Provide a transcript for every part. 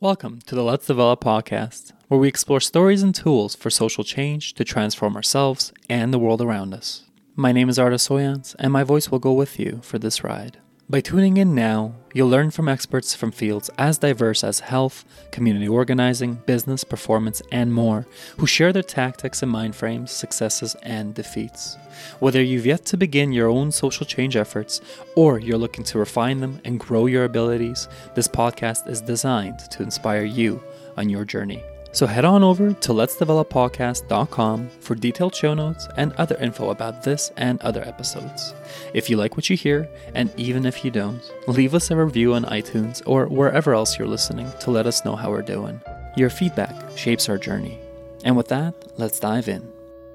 Welcome to the Let's Develop podcast, where we explore stories and tools for social change to transform ourselves and the world around us. My name is Arda Soyans, and my voice will go with you for this ride. By tuning in now, you'll learn from experts from fields as diverse as health, community organizing, business, performance, and more, who share their tactics and mind frames, successes, and defeats. Whether you've yet to begin your own social change efforts or you're looking to refine them and grow your abilities, this podcast is designed to inspire you on your journey. So head on over to letsdeveloppodcast.com for detailed show notes and other info about this and other episodes. If you like what you hear, and even if you don't, leave us a review on iTunes or wherever else you're listening to let us know how we're doing. Your feedback shapes our journey. And with that, let's dive in.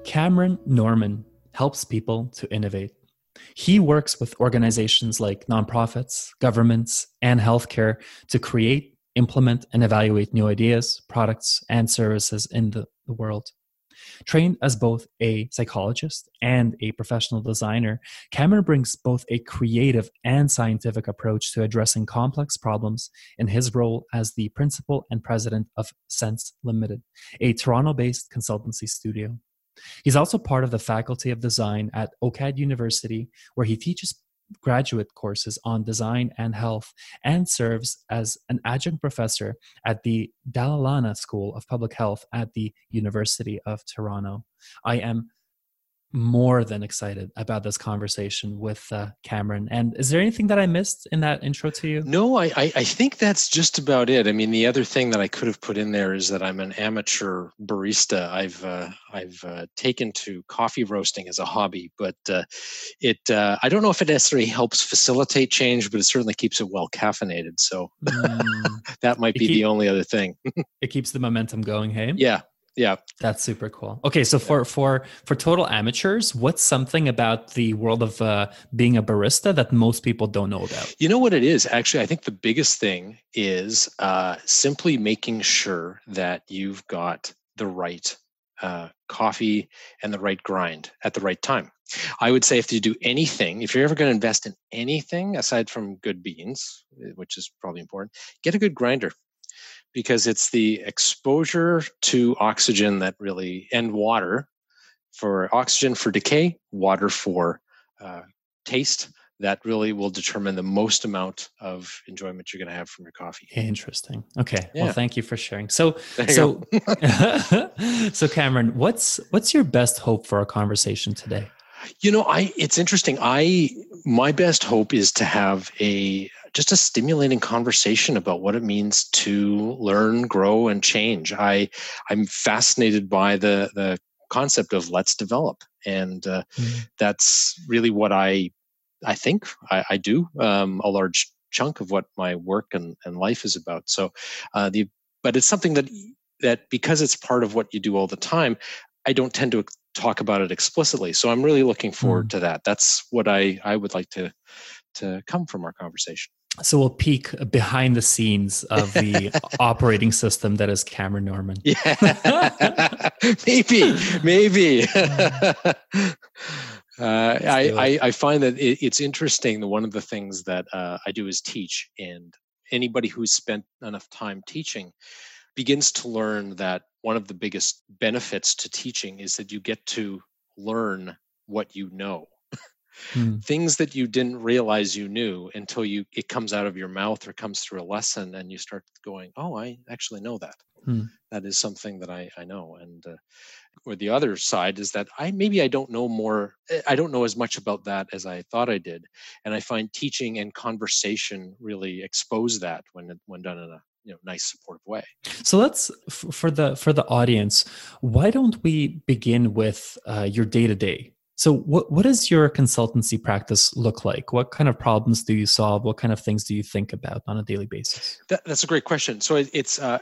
Cameron Norman helps people to innovate. He works with organizations like nonprofits, governments, and healthcare to create implement and evaluate new ideas, products, and services in the, the world. Trained as both a psychologist and a professional designer, Cameron brings both a creative and scientific approach to addressing complex problems in his role as the principal and president of Cense Limited, a Toronto based consultancy studio. He's also part of the Faculty of Design at OCAD University, where he teaches graduate courses on design and health and serves as an adjunct professor at the Dalla Lana School of Public Health at the University of Toronto. I am more than excited about this conversation with uh, Cameron. And is there anything that I missed in that intro to you? No, I, I think that's just about it. I mean, the other thing that I could have put in there is that I'm an amateur barista. I've uh, I've uh, taken to coffee roasting as a hobby, but uh, it uh, I don't know if it necessarily helps facilitate change, but it certainly keeps it well caffeinated. So mm. that might be keep, the only other thing. it keeps the momentum going. Hey, yeah, yeah. That's super cool. Okay so for for for total amateurs what's something about the world of uh, being a barista that most people don't know about? You know what it is? Actually i think the biggest thing is uh, simply making sure that you've got the right uh, coffee and the right grind at the right time. I would say if you do anything if you're ever going to invest in anything aside from good beans eh, which is probably important get a good grinder because it's the exposure to oxygen that really and water for oxygen for decay water for uh, taste that really will determine the most amount of enjoyment you're going to have from your coffee. Interesting. Okay. Yeah. well thank you for sharing. So so so cameron what's what's your best hope for our conversation today? You know i it's interesting. I my best hope is to have a just a stimulating conversation about what it means to learn, grow, and change. I I'm fascinated by the the concept of let's develop, and uh, mm-hmm. that's really what I I think I, I do um, a large chunk of what my work and, and life is about. So uh, the but it's something that that because it's part of what you do all the time, I don't tend to talk about it explicitly. So I'm really looking forward mm. to that. That's what I I would like to to come from our conversation so we'll peek behind the scenes of the operating system that is Cameron Norman. Yeah, maybe, maybe. Uh, I, I, I, find that it, it's interesting that one of the things that uh, I do is teach, and anybody who's spent enough time teaching begins to learn that one of the biggest benefits to teaching is that you get to learn what you know hmm. things that you didn't realize you knew until you it comes out of your mouth or comes through a lesson and you start going oh i actually know that hmm. that is something that i i know and uh, or the other side is that i maybe i don't know more eh, i don't know as much about that as i thought i did and i find teaching and conversation really expose that when when done in a you know nice supportive way so let's for the for the audience why don't we begin with uh, your day to day so, what, what does your consultancy practice look like? What kind of problems do you solve? What kind of things do you think about on a daily basis? That, that's a great question. So, it, it's uh,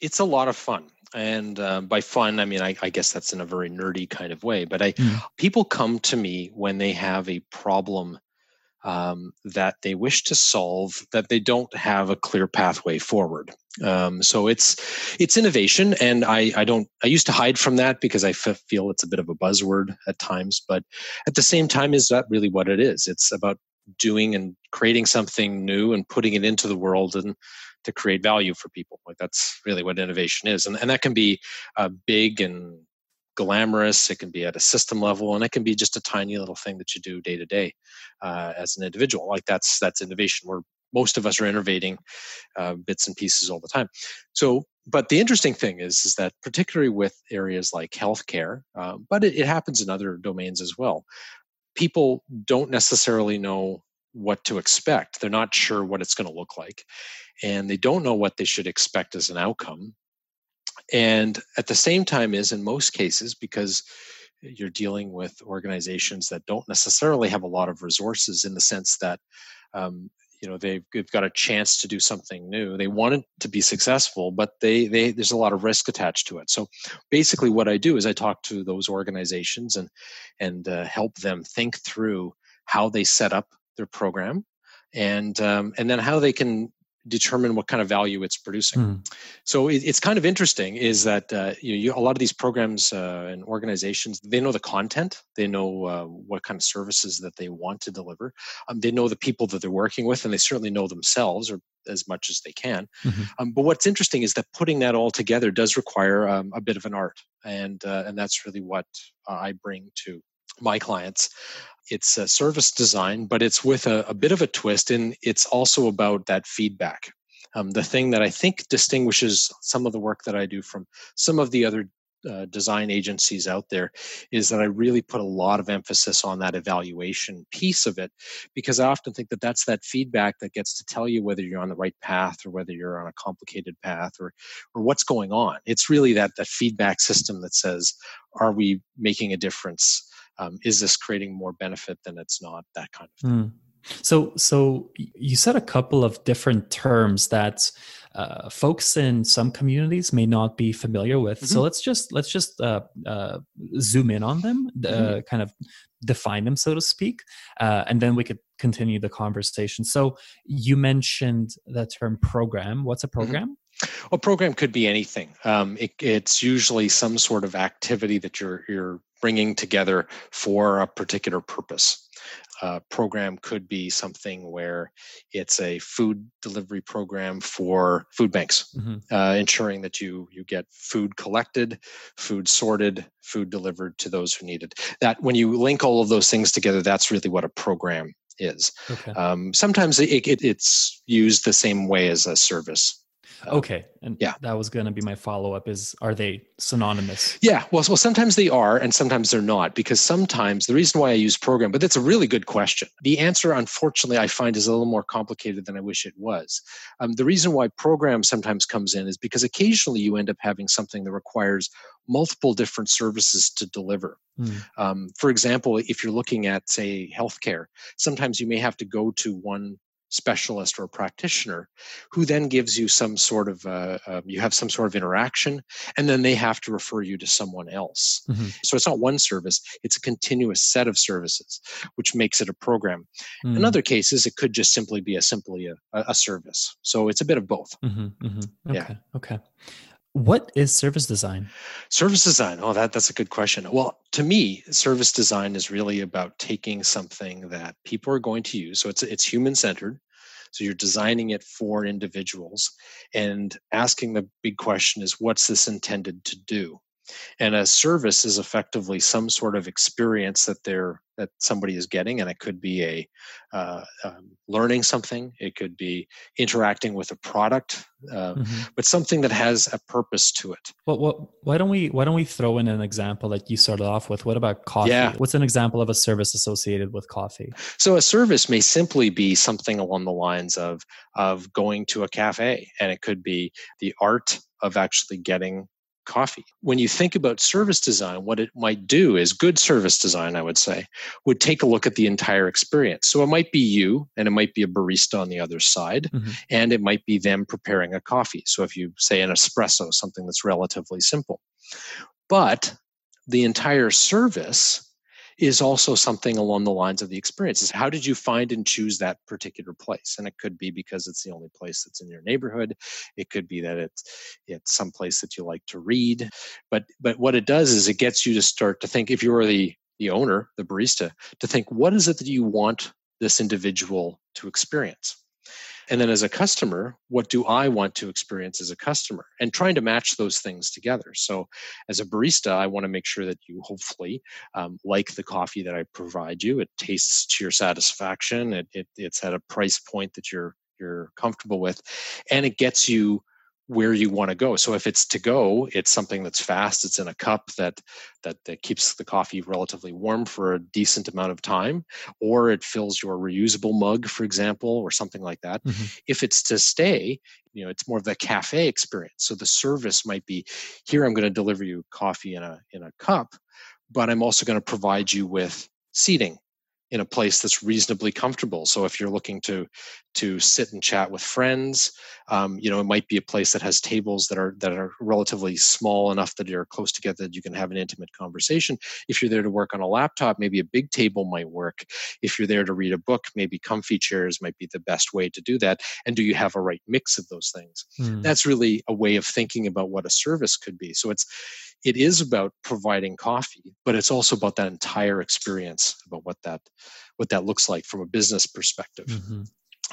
it's a lot of fun, and uh, by fun, I mean I, I, guess that's in a very nerdy kind of way. But I mm. people come to me when they have a problem um, that they wish to solve that they don't have a clear pathway forward. Um, so it's it's innovation, and I I don't I used to hide from that because I f- feel it's a bit of a buzzword at times, but at the same time, is that really what it is? It's about doing and creating something new and putting it into the world and to create value for people like that's really what innovation is and, and that can be uh, big and glamorous it can be at a system level and it can be just a tiny little thing that you do day to day uh, as an individual like that's that's innovation where most of us are innovating uh, bits and pieces all the time. So but the interesting thing is is that particularly with areas like healthcare uh, but it, it happens in other domains as well people don't necessarily know what to expect. They're not sure what it's going to look like and they don't know what they should expect as an outcome and at the same time is in most cases because you're dealing with organizations that don't necessarily have a lot of resources in the sense that um, you know they've, they've got a chance to do something new. They want it to be successful but they, they there's a lot of risk attached to it. So basically what i do is i talk to those organizations and and uh, help them think through how they set up their program and um, and then how they can determine what kind of value it's producing. Mm. So it, it's kind of interesting is that uh, you, you, a lot of these programs uh, and organizations they know the content, they know uh, what kind of services that they want to deliver, um, they know the people that they're working with, and they certainly know themselves or as much as they can. Mm-hmm. Um, but what's interesting is that putting that all together does require um, a bit of an art, and uh, and that's really what uh, I bring to my clients it's a service design, but it's with a, a bit of a twist, and it's also about that feedback. Um, the thing that I think distinguishes some of the work that I do from some of the other uh, design agencies out there is that I really put a lot of emphasis on that evaluation piece of it because I often think that that's that feedback that gets to tell you whether you're on the right path or whether you're on a complicated path or or what's going on. It's really that that feedback system that says, are we making a difference? Um, is this creating more benefit than it's not that kind of thing mm. so so you said a couple of different terms that uh, folks in some communities may not be familiar with mm-hmm. so let's just let's just uh, uh, zoom in on them mm-hmm. kind of define them so to speak uh, and then we could continue the conversation so you mentioned the term program what's a mm-hmm. program mm-hmm. A program could be anything. Um, it, it's usually some sort of activity that you're you're bringing together for a particular purpose. A program could be something where it's a food delivery program for food banks, mm-hmm. uh, ensuring that you you get food collected, food sorted, food delivered to those who need it. That when you link all of those things together, that's really what a program is. Okay. Um, sometimes it, it, it's used the same way as a service okay and yeah. that was going to be my follow-up is are they synonymous? Yeah well, well sometimes they are and sometimes they're not because sometimes the reason why i use program but that's a really good question. The answer unfortunately i find is a little more complicated than i wish it was. Um, the reason why program sometimes comes in is because occasionally you end up having something that requires multiple different services to deliver. Mm. um, for example if you're looking at say healthcare sometimes you may have to go to one specialist or practitioner who then gives you some sort of uh, um, you have some sort of interaction and then they have to refer you to someone else mm-hmm. so it's not one service it's a continuous set of services which makes it a program mm-hmm. in other cases it could just simply be a simply a, a service so it's a bit of both mm-hmm. mm-hmm. okay yeah. okay what is service design? Service design. Oh, that, that's a good question. Well, to me, service design is really about taking something that people are going to use. So it's it's human centered. So you're designing it for individuals and asking the big question is what's this intended to do? And a service is effectively some sort of experience that they're that somebody is getting and it could be a uh, um, learning something it could be interacting with a product uh, mm-hmm. but something that has a purpose to it well, well, why don't we why don't we throw in an example that you started off with what about coffee yeah. what's an example of a service associated with coffee so a service may simply be something along the lines of of going to a cafe and it could be the art of actually getting coffee. When you think about service design, what it might do is good service design, I would say, would take a look at the entire experience. So it might be you and it might be a barista on the other side, mm-hmm. and it might be them preparing a coffee. So if you say an espresso, something that's relatively simple. But the entire service is also something along the lines of the experiences. How did you find and choose that particular place? And it could be because it's the only place that's in your neighborhood. It could be that it's it's some place that you like to read. But but what it does is it gets you to start to think if you are the the owner, the barista, to think what is it that you want this individual to experience? And then as a customer, what do I want to experience as a customer? And trying to match those things together. So as a barista, I want to make sure that you hopefully um, like the coffee that I provide you. It tastes to your satisfaction. It, it, it's at a price point that you're you're comfortable with, and it gets you where you want to go. So if it's to go, it's something that's fast. It's in a cup that, that that keeps the coffee relatively warm for a decent amount of time, or it fills your reusable mug, for example, or something like that. Mm-hmm. If it's to stay, you know, it's more of the cafe experience. So the service might be, here I'm going to deliver you coffee in a in a cup, but I'm also going to provide you with seating in a place that's reasonably comfortable. So if you're looking to to sit and chat with friends, um, you know, it might be a place that has tables that are that are relatively small enough that you're close together that you can have an intimate conversation. If you're there to work on a laptop, maybe a big table might work. If you're there to read a book, maybe comfy chairs might be the best way to do that. And do you have a right mix of those things? Mm. That's really a way of thinking about what a service could be. So it's it is about providing coffee, but it's also about that entire experience about what that what that looks like from a business perspective. Mm-hmm.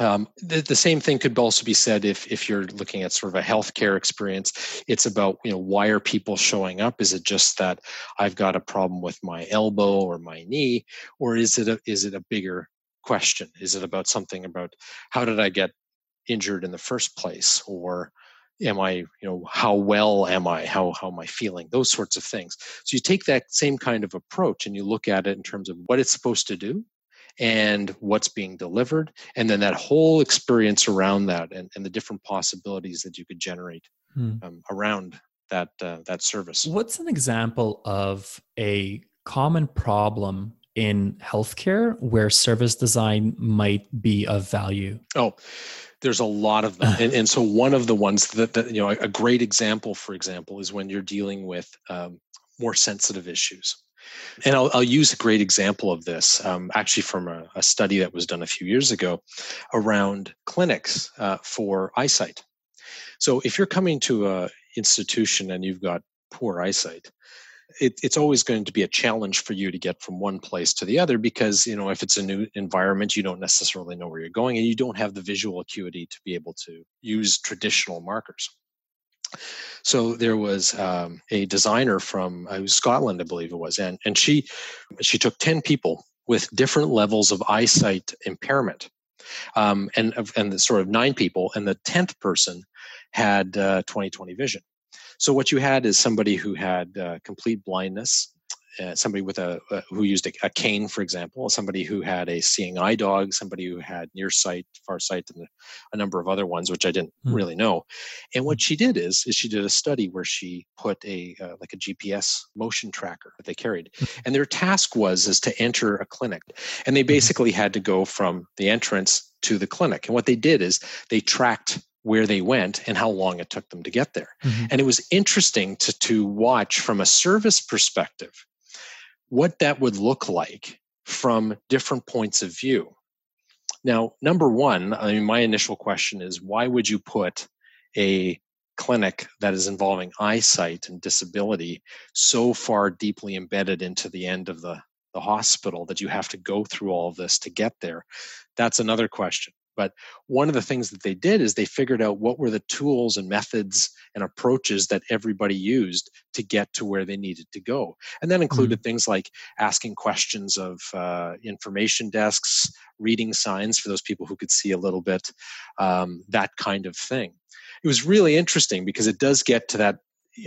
Um, the, the, same thing could also be said if if you're looking at sort of a healthcare experience. It's about you know why are people showing up? Is it just that I've got a problem with my elbow or my knee, or is it a, is it a bigger question? Is it about something about how did I get injured in the first place, or am i you know how well am i? How how am i feeling? Those sorts of things. So you take that same kind of approach and you look at it in terms of what it's supposed to do and what's being delivered and then that whole experience around that and, and the different possibilities that you could generate hmm. um, around that uh, that service. What's an example of a common problem in healthcare where service design might be of value? Oh there's a lot of them. And, and so one of the ones that, that, you know a great example for example is when you're dealing with um, more sensitive issues. And I'll, I'll, use a great example of this um, actually from a, a, study that was done a few years ago around clinics uh, for eyesight. So if you're coming to a institution and you've got poor eyesight it, it's always going to be a challenge for you to get from one place to the other because you know if it's a new environment you don't necessarily know where you're going and you don't have the visual acuity to be able to use traditional markers so there was um, a designer from uh, Scotland, I believe it was, and and she she took ten people with different levels of eyesight impairment, um, and and the sort of nine people, and the tenth person had uh, 20/20 vision. So what you had is somebody who had uh, complete blindness, uh, somebody with a uh, who used a, a, cane, for example, somebody who had a seeing eye dog, somebody who had near sight, far sight, and a number of other ones, which I didn't mm. really know. And what she did is, is she did a study where she put a uh, like a GPS motion tracker that they carried, hmm. and their task was is to enter a clinic, and they hmm. basically had to go from the entrance to the clinic. And what they did is they tracked where they went and how long it took them to get there. Mm-hmm. And it was interesting to, to watch from a service perspective what that would look like from different points of view. Now, number one, I mean, my initial question is why would you put a clinic that is involving eyesight and disability so far deeply embedded into the end of the, the hospital that you have to go through all of this to get there? That's another question. But one of the things that they did is they figured out what were the tools and methods and approaches that everybody used to get to where they needed to go. And that included mm-hmm. things like asking questions of uh, information desks, reading signs for those people who could see a little bit, um, that kind of thing. It was really interesting because it does get to that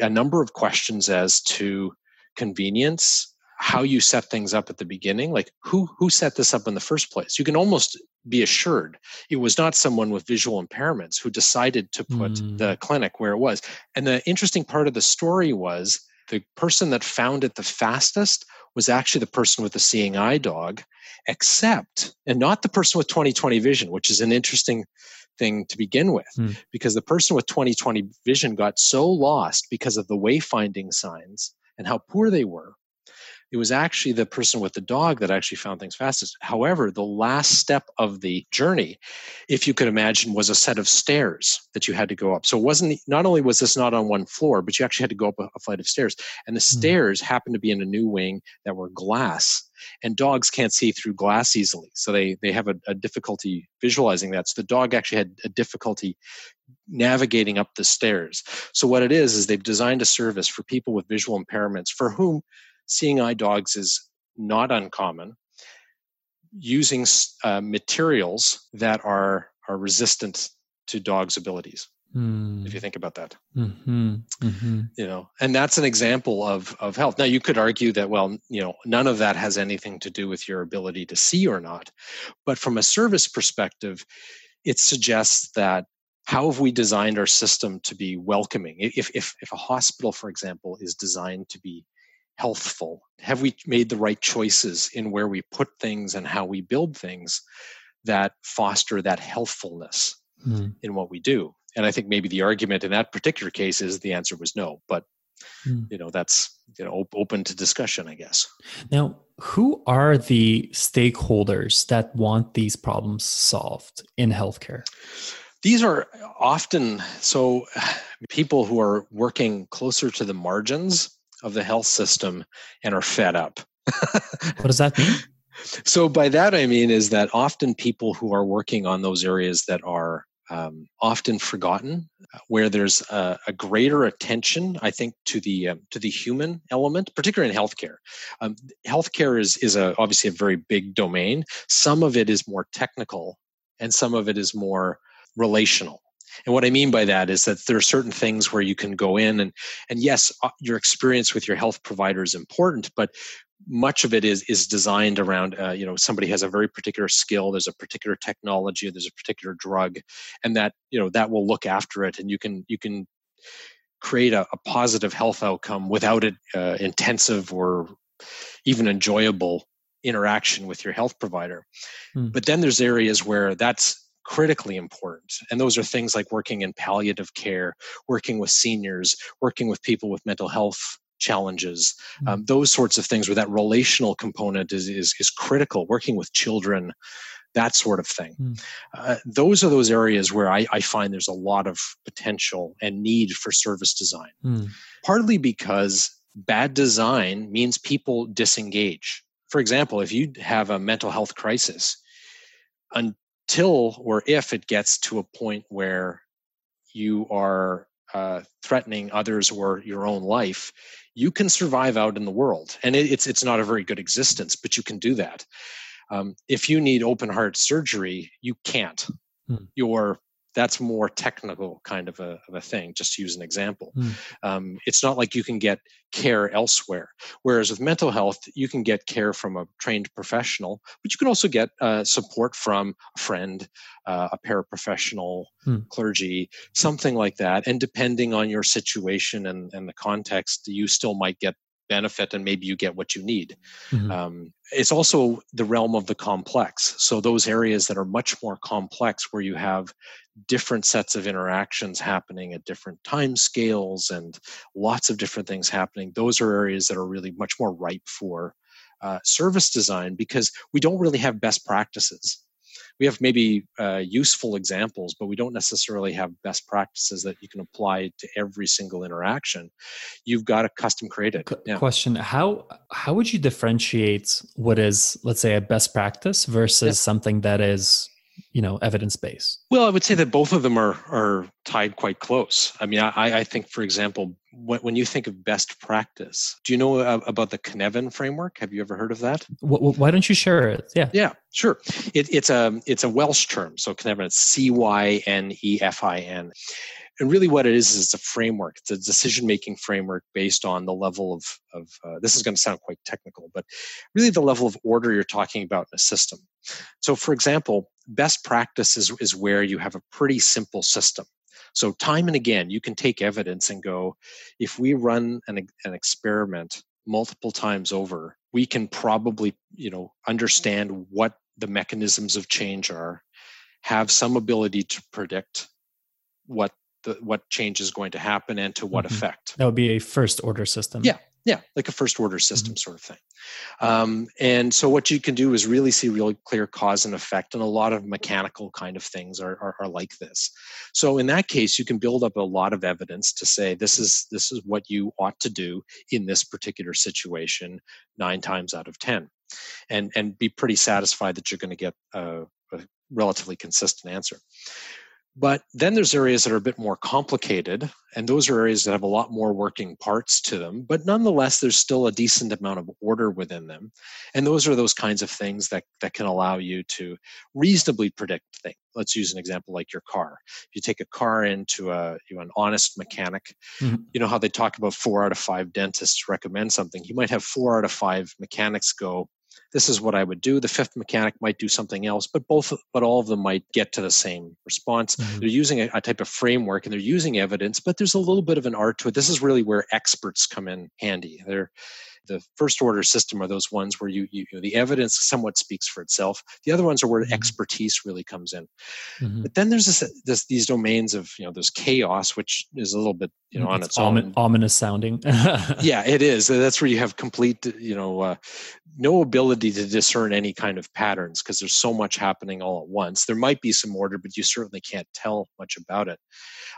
a number of questions as to convenience how you set things up at the beginning like who who set this up in the first place you can almost be assured it was not someone with visual impairments who decided to put mm. the clinic where it was and the interesting part of the story was the person that found it the fastest was actually the person with the seeing eye dog except and not the person with 20/20 vision which is an interesting thing to begin with mm. because the person with 20/20 vision got so lost because of the wayfinding signs and how poor they were it was actually the person with the dog that actually found things fastest. However, the last step of the journey, if you could imagine, was a set of stairs that you had to go up. So it wasn't not only was this not on one floor, but you actually had to go up a, a flight of stairs. And the mm-hmm. stairs happened to be in a new wing that were glass. And dogs can't see through glass easily. So they they have a, a difficulty visualizing that. So the dog actually had a difficulty navigating up the stairs. So what it is is they've designed a service for people with visual impairments for whom seeing eye dogs is not uncommon using uh, materials that are are resistant to dogs abilities mm. if you think about that mm-hmm. Mm-hmm. you know and that's an example of of health now you could argue that well you know none of that has anything to do with your ability to see or not but from a service perspective it suggests that how have we designed our system to be welcoming if if if a hospital for example is designed to be healthful? Have we made the right choices in where we put things and how we build things that foster that healthfulness mm. in what we do? And I think maybe the argument in that particular case is the answer was no, but mm. you know that's you know op- open to discussion, I guess. Now, who are the stakeholders that want these problems solved in healthcare? These are often so people who are working closer to the margins of the health system and are fed up. what does that mean? So, by that I mean is that often people who are working on those areas that are um, often forgotten, where there's a, a, greater attention, I think, to the um, to the human element, particularly in healthcare. Um, healthcare is is a, obviously a very big domain. Some of it is more technical, and some of it is more relational. And what I mean by that is that there are certain things where you can go in and and yes, uh, your experience with your health provider is important, but much of it is is designed around uh, you know somebody has a very particular skill there's a particular technology there's a particular drug and that you know that will look after it and you can you can create a, a positive health outcome without an uh, intensive or even enjoyable interaction with your health provider mm. but then there's areas where that's critically important. And those are things like working in palliative care, working with seniors, working with people with mental health challenges, mm-hmm. um, those sorts of things where that relational component is, is, is critical, working with children, that sort of thing. Mm. Uh, those are those areas where I, I, find there's a lot of potential and need for service design. Mm. Partly because bad design means people disengage. For example, if you have a mental health crisis, till or if it gets to a point where you are uh, threatening others or your own life, you can survive out in the world. And it, it's it's not a very good existence, but you can do that. Um, if you need open heart surgery, you can't. Hmm. Your that's more technical kind of a, of a thing just to use an example mm. um, it's not like you can get care elsewhere whereas with mental health you can get care from a trained professional but you can also get uh, support from a friend uh, a paraprofessional mm. clergy something like that and depending on your situation and, and the context you still might get benefit and maybe you get what you need. Mm-hmm. Um, it's also the realm of the complex. So, those areas that are much more complex where you have different sets of interactions happening at different time scales and lots of different things happening, those are areas that are really much more ripe for uh, service design because we don't really have best practices we have maybe uh, useful examples, but we don't necessarily have best practices that you can apply to every single interaction. You've got to custom create it. Yeah. Question: How how would you differentiate what is, let's say, a best practice versus yeah. something that is you know evidence base? Well i would say that both of them are are tied quite close. I mean i i think for example when, when you think of best practice do you know about the cynefin framework? Have you ever heard of that? Why don't you share it? Yeah. Yeah sure. It, it's a it's a welsh term so cynefin it's c-y-n-e-f-i-n and really what it is is it's a framework it's a decision making framework based on the level of, of uh, this is going to sound quite technical but really the level of order you're talking about in a system so for example best practice is, is where you have a pretty simple system so time and again you can take evidence and go if we run an, an experiment multiple times over we can probably you know understand what the mechanisms of change are have some ability to predict what the, what change is going to happen and to what mm-hmm. effect. That would be a first order system. Yeah, Yeah, like a first order system mm-hmm. sort of thing. Um, and so what you can do is really see really clear cause and effect, and a lot of mechanical kind of things are, are, are like this. So in that case, you can build up a lot of evidence to say this is this is what you ought to do in this particular situation nine times out of ten, and and be pretty satisfied that you're going to get a, a relatively consistent answer. But then there's areas that are a bit more complicated, and those are areas that have a lot more working parts to them. But nonetheless, there's still a decent amount of order within them. And those are those kinds of things that, that can allow you to reasonably predict things. Let's use an example like your car. If you take a car into a you know, an honest mechanic, mm-hmm. you know how they talk about four out of five dentists recommend something. You might have four out of five mechanics go, this is what I would do. The fifth mechanic might do something else, but both, but all of them might get to the same response. Mm-hmm. They're using a, a, type of framework and they're using evidence, but there's a little bit of an art to it. This is really where experts come in handy. They're the first order system are those ones where you, you, you know, the evidence somewhat speaks for itself. The other ones are where mm-hmm. expertise really comes in. Mm-hmm. But then there's this, this, these domains of you know there's chaos, which is a little bit you know on its, its own ominous sounding. yeah, it is. That's where you have complete you know uh, no ability to discern any kind of patterns because there's so much happening all at once. There might be some order, but you certainly can't tell much about it.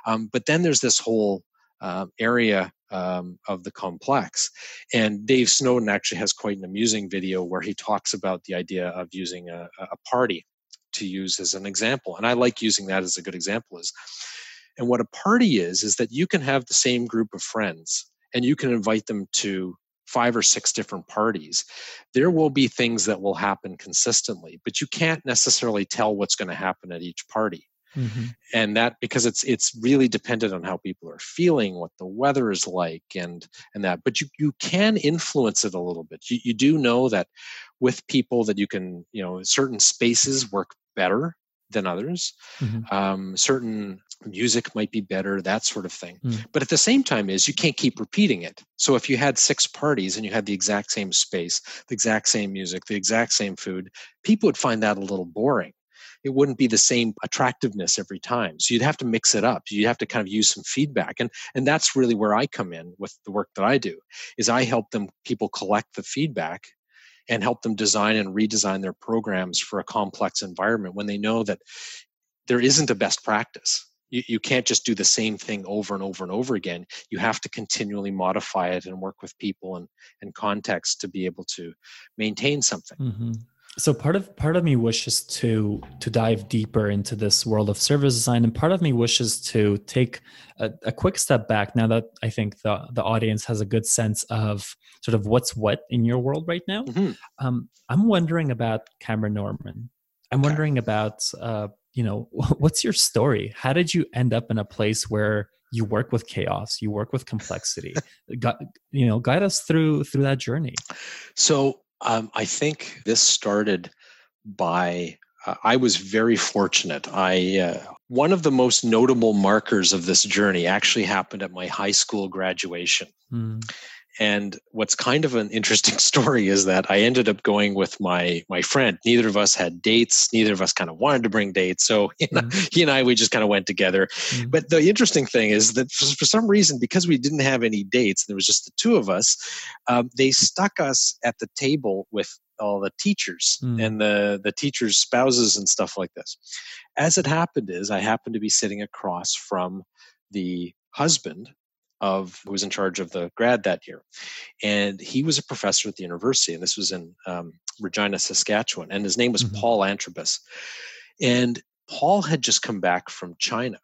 Um, but then there's this whole uh, area um, of the complex. And Dave Snowden actually has quite an amusing video where he talks about the idea of using a, a party to use as an example. And I like using that as a good example. Is and what a party is is that you can have the same group of friends and you can invite them to five or six different parties there will be things that will happen consistently but you can't necessarily tell what's going to happen at each party Mm-hmm. And that because it's it's really dependent on how people are feeling, what the weather is like, and and that. But you you can influence it a little bit. You you do know that with people that you can you know certain spaces work better than others. Mm-hmm. Um, certain music might be better, that sort of thing. Mm. But at the same time, is you can't keep repeating it. So if you had six parties and you had the exact same space, the exact same music, the exact same food, people would find that a little boring it wouldn't be the same attractiveness every time. So you'd have to mix it up. You'd have to kind of use some feedback. And and that's really where I come in with the work that I do is I help them people collect the feedback and help them design and redesign their programs for a complex environment when they know that there isn't a best practice. You, you can't just do the same thing over and over and over again. You have to continually modify it and work with people and, and context to be able to maintain something. Mm-hmm so part of part of me wishes to to dive deeper into this world of service design and part of me wishes to take a, a, quick step back now that i think the the audience has a good sense of sort of what's what in your world right now. Mm-hmm. um, i'm wondering about cameron norman. I'm okay. wondering about uh, you know what's your story? How did you end up in a place where you work with chaos you work with complexity? Gu- you know guide us through through that journey. So um, I think this started by uh, I was very fortunate. I uh, one of the most notable markers of this journey actually happened at my high school graduation. Mm. And what's kind of an interesting story is that I ended up going with my my friend. Neither of us had dates. Neither of us kind of wanted to bring dates. So you know, mm-hmm. he and I we just kind of went together. Mm-hmm. But the interesting thing is that for, for, some reason, because we didn't have any dates, there was just the two of us. Um, they stuck us at the table with all the teachers mm. and the the teachers' spouses and stuff like this. As it happened, is I happened to be sitting across from the husband of who was in charge of the grad that year, and he was a professor at the university, and this was in um, Regina, Saskatchewan, and his name was mm-hmm. Paul Antrobus, and Paul had just come back from China.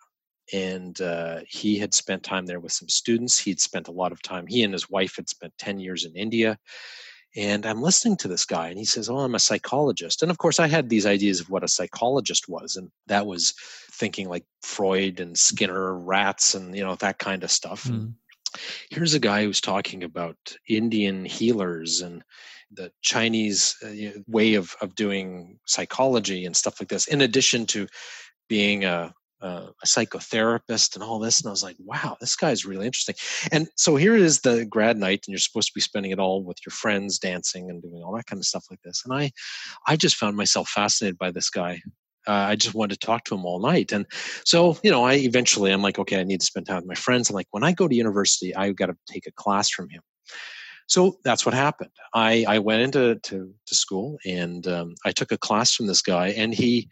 And uh, he had spent time there with some students. He'd spent a lot of time. He and his wife had spent ten years in India, and I'm listening to this guy, and he says, Oh, I'm a psychologist. And of course, I had these ideas of what a psychologist was, and that was thinking like Freud and Skinner, rats, and you know, that kind of stuff. Mm. Here's a guy who's talking about Indian healers and the Chinese uh, way of, of doing psychology and stuff like this, in addition to being a, uh, a psychotherapist and all this. And I was like, wow, this guy's really interesting. And so here is the grad night, and you're supposed to be spending it all with your friends, dancing and doing all that kind of stuff like this. And I, I just found myself fascinated by this guy. Uh, I just wanted to talk to him all night. And so, you know, I eventually, I'm like, okay, I need to spend time with my friends. I'm like, when I go to university, I've got to take a class from him. So that's what happened. I, I went into to, to school and um, I took a class from this guy, and he,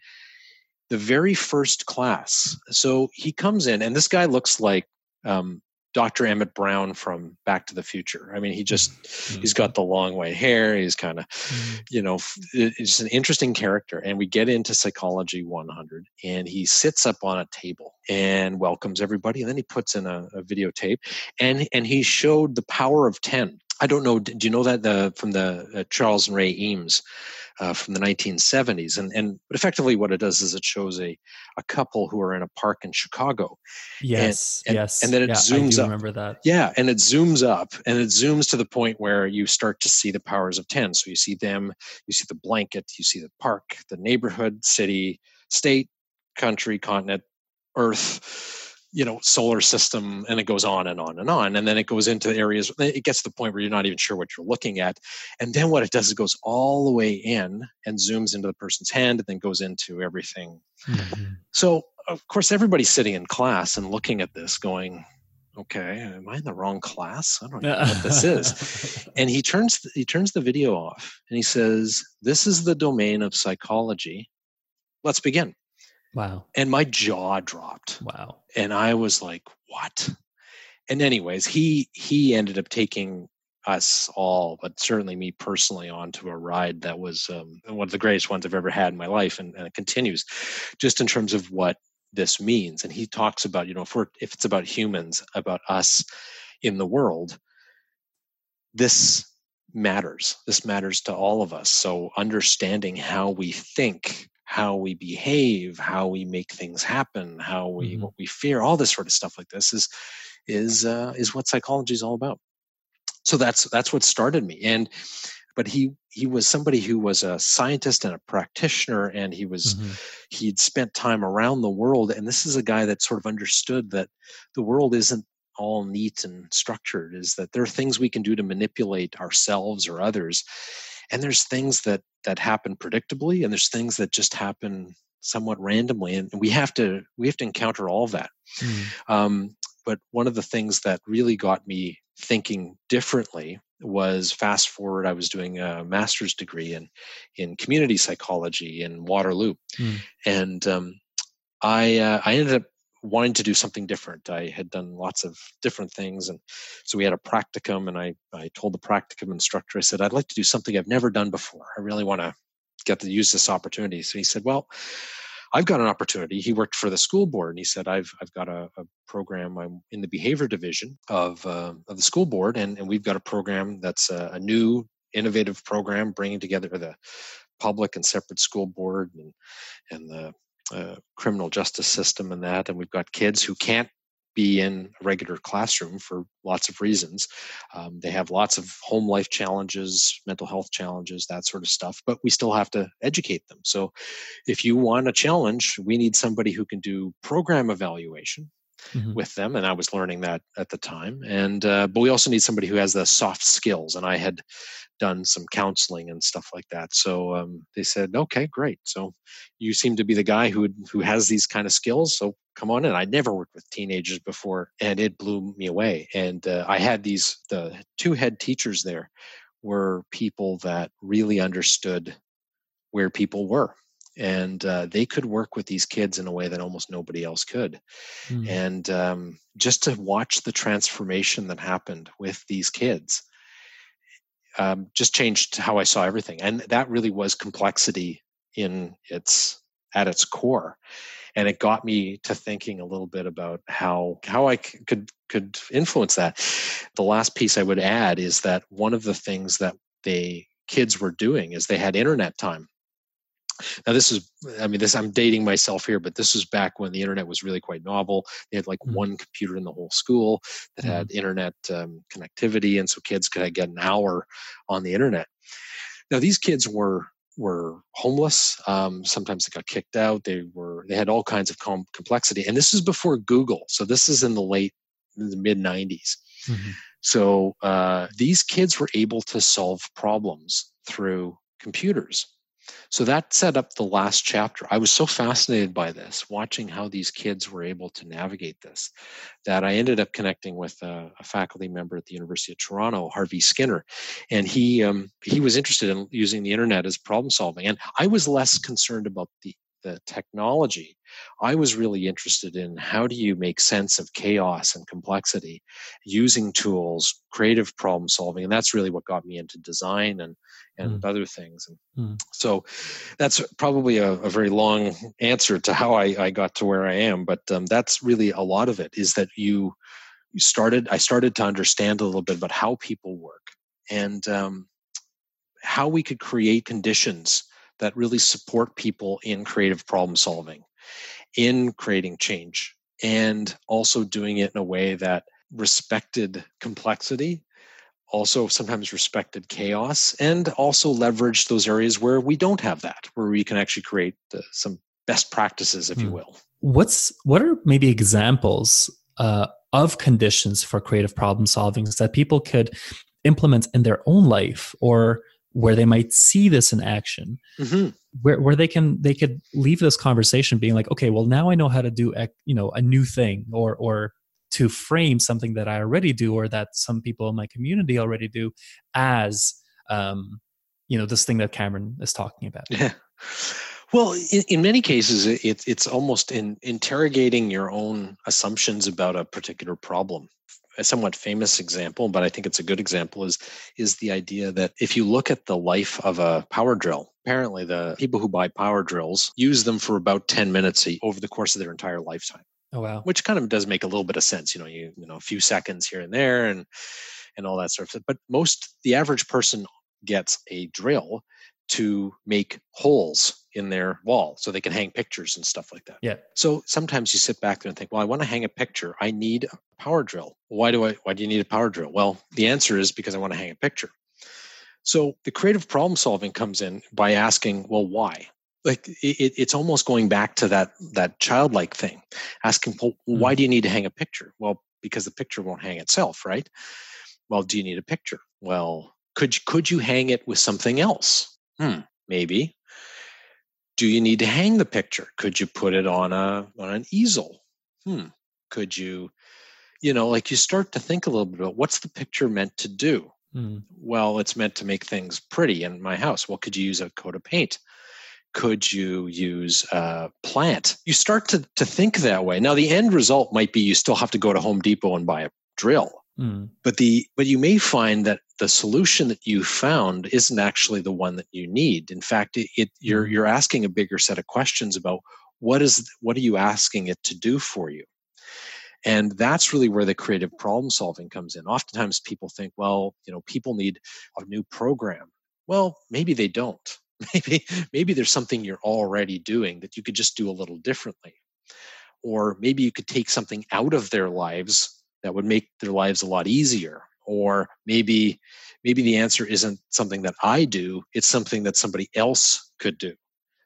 the very first class, so he comes in, and this guy looks like um, Dr. Emmett Brown from Back to the Future. I mean, he just mm-hmm. he's got the long white hair. He's kind of, mm-hmm. you know, it's an interesting character. And we get into Psychology 100, and he sits up on a table and welcomes everybody, and then he puts in a, a videotape, and and he showed the power of ten. I don't know. Do you know that the from the uh, Charles and Ray Eames? Uh, from the 1970s. And, and but effectively, what it does is it shows a, a couple who are in a park in Chicago. Yes, and, and, yes. And then it yeah, zooms up. Remember that? Yeah, and it zooms up, and it zooms to the point where you start to see the powers of ten. So you see them, you see the blanket, you see the park, the neighborhood, city, state, country, continent, Earth you know solar system and it goes on and on and on. And then it goes into areas it gets to the point where you're not even sure what you're looking at. And then what it does is it goes all the way in and zooms into the person's hand and then goes into everything. Mm-hmm. so of course everybody's sitting in class and looking at this going okay am i in the wrong class? I don't know what this is. And he turns he turns the video off and he says this is the domain of psychology. Let's begin Wow. And my jaw dropped. Wow. And I was like, what? And anyways, he he ended up taking us all, but certainly me personally, onto a ride that was um, one of the greatest ones I've ever had in my life, and, and, it continues, just in terms of what this means. And he talks about, you know, if we're if it's about humans, about us in the world, this matters. This matters to all of us. So understanding how we think how we behave, how we make things happen, how we mm-hmm. what we fear, all this sort of stuff like this is is uh, is what psychology is all about. So that's that's what started me. And but he he was somebody who was a scientist and a practitioner, and he was mm-hmm. he'd spent time around the world. And this is a guy that sort of understood that the world isn't all neat and structured. Is that there are things we can do to manipulate ourselves or others and there's things that that happen predictably and there's things that just happen somewhat randomly and we have to we have to encounter all of that mm. um, but one of the things that really got me thinking differently was fast forward i was doing a master's degree in in community psychology in waterloo mm. and um, i uh, i ended up wanting to do something different. I had done lots of different things. And so we had a practicum, and I, I told the practicum instructor, I said, I'd like to do something I've never done before. I really want to get to use this opportunity. So he said, Well, I've got an opportunity. He worked for the school board, and he said, "I've I've got a, a program. I'm in the behavior division of uh, of the school board, and, and we've got a program that's a, a new, innovative program, bringing together the public and separate school board and and the criminal justice system and that, and we've got kids who can't be in a regular classroom for lots of reasons. Um, they have lots of home life challenges, mental health challenges, that sort of stuff, but we still have to educate them. So if you want a challenge, we need somebody who can do program evaluation. Mm-hmm. with them and i was learning that at the time and uh, but we also need somebody who has the soft skills and i had done some counseling and stuff like that. So um, they said, okay, great. So you seem to be the guy who who has these kind of skills. So come on in. I'd never worked with teenagers before, and it blew me away. And uh, I had these the two head teachers there were people that really understood where people were and uh, they could work with these kids in a way that almost nobody else could mm. and um, just to watch the transformation that happened with these kids um, just changed how I saw everything, and that really was complexity in its at its core, and it got me to thinking a little bit about how how I c- could could influence that. The last piece I would add is that one of the things that the kids were doing is they had internet time now this is i mean this i'm dating myself here but this was back when the internet was really quite novel. They had like mm-hmm. one computer in the whole school that mm-hmm. had internet um, connectivity and so kids could get an hour on the internet. Now these kids were were homeless. Um, sometimes they got kicked out. They were they had all kinds of com- complexity and this is before google. So this is in the late in the mid 90s mm-hmm. so uh, these kids were able to solve problems through computers so that set up the last chapter. I was so fascinated by this, watching how these kids were able to navigate this, that I ended up connecting with a, a faculty member at the University of Toronto, Harvey Skinner, and he um, he was interested in using the internet as problem solving. And I was less concerned about the the technology. I was really interested in how do you make sense of chaos and complexity using tools, creative problem solving. And that's really what got me into design and, and mm. other things. And mm. so that's probably a, a, very long answer to how I, I, got to where I am. But um, that's really a lot of it is that you, you started, I started to understand a little bit about how people work and um, how we could create conditions that really support people in creative problem solving, in creating change, and also doing it in a way that respected complexity, also sometimes respected chaos, and also leveraged those areas where we don't have that, where we can actually create uh, some best practices, if you hmm. will. What's what are maybe examples uh, of conditions for creative problem solving that people could implement in their own life or where they might see this in action mm-hmm. where, where they can they could leave this conversation being like okay well now i know how to do you know a new thing or or to frame something that i already do or that some people in my community already do as um you know this thing that cameron is talking about. Yeah. Well in, in many cases it, it's almost in interrogating your own assumptions about a particular problem a somewhat famous example, but I think it's a good example, is is the idea that if you look at the life of a power drill, apparently the people who buy power drills use them for about 10 minutes over the course of their entire lifetime. Oh wow. Which kind of does make a little bit of sense. You know, you you know, a few seconds here and there and and all that sort of stuff. But most the average person gets a drill to make holes in their wall so they can hang pictures and stuff like that. Yeah. So sometimes you sit back there and think, well, I want to hang a picture. I need a power drill. Why do I why do you need a power drill? Well, the answer is because I want to hang a picture. So the creative problem solving comes in by asking, well, why? Like it, it's almost going back to that that childlike thing, asking, well, why mm-hmm. do you need to hang a picture? Well, because the picture won't hang itself, right? Well, do you need a picture? Well, could could you hang it with something else? Hmm, maybe. Do you need to hang the picture? Could you put it on a on an easel? Hmm. Could you, you know, like you start to think a little bit about what's the picture meant to do? Mm. Well, it's meant to make things pretty in my house. Well, could you use a coat of paint? Could you use a plant? You start to, to think that way. Now, the end result might be you still have to go to Home Depot and buy a drill. Mm. But the but you may find that the solution that you found isn't actually the one that you need. In fact, it, it, you're mm. you're asking a bigger set of questions about what is what are you asking it to do for you. And that's really where the creative problem solving comes in. Oftentimes people think, well, you know, people need a new program. Well, maybe they don't. Maybe maybe there's something you're already doing that you could just do a little differently. Or maybe you could take something out of their lives that would make their lives a lot easier or maybe maybe the answer isn't something that i do it's something that somebody else could do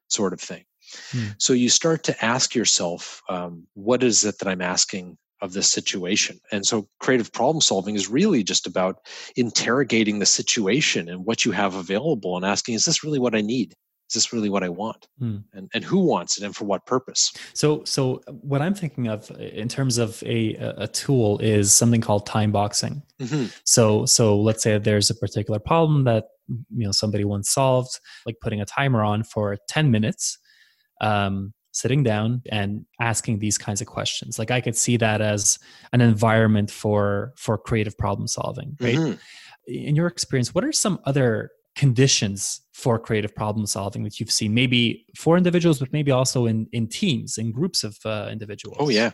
sort of thing. Hmm. so you start to ask yourself um, what is it that i'm asking of this situation? And so creative problem solving is really just about interrogating the situation and what you have available and asking is this really what i need is this really what I want? Hmm. And and who wants it and for what purpose? So so what I'm thinking of in terms of a a tool is something called time boxing. Mm-hmm. So so let's say there's a particular problem that you know somebody once solved, like putting a timer on for 10 minutes. Um, sitting down and asking these kinds of questions like i could see that as an environment for for creative problem solving right mm-hmm. in your experience what are some other conditions for creative problem solving that you've seen maybe for individuals but maybe also in in teams in groups of uh, individuals? Oh yeah.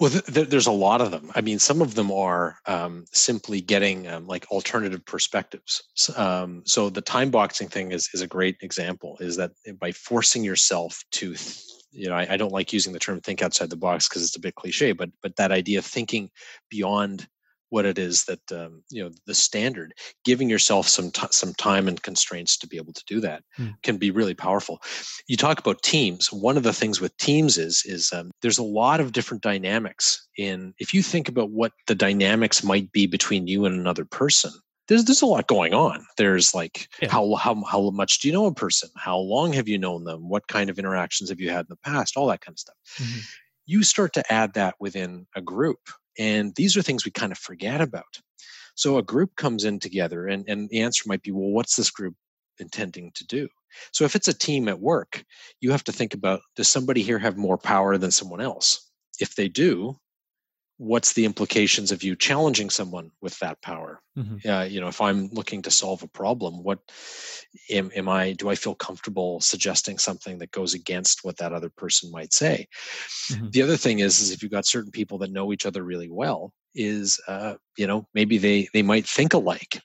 Well th- th- there's a lot of them. I mean some of them are um, simply getting um, like alternative perspectives. Um, so the time boxing thing is, is a great example is that by forcing yourself to th- you know I, I, don't like using the term think outside the box because it's a bit cliche but but that idea of thinking beyond what it is that um, you know the standard giving yourself some t- some time and constraints to be able to do that mm. can be really powerful you talk about teams one of the things with teams is is um, there's a lot of different dynamics in if you think about what the dynamics might be between you and another person there's there's a lot going on. There's like Yeah. how how how much do you know a person? How long have you known them? What kind of interactions have you had in the past? All that kind of stuff. Mhm. You start to add that within a group, and these are things we kind of forget about. So a group comes in together, and and the answer might be, well, what's this group intending to do? So if it's a team at work, you have to think about does somebody here have more power than someone else? If they do, what's the implications of you challenging someone with that power? Mhm. uh, you know if i'm looking to solve a problem what am, am i do i feel comfortable suggesting something that goes against what that other person might say Mhm. the other thing is is if you've got certain people that know each other really well is uh, you know maybe they they might think alike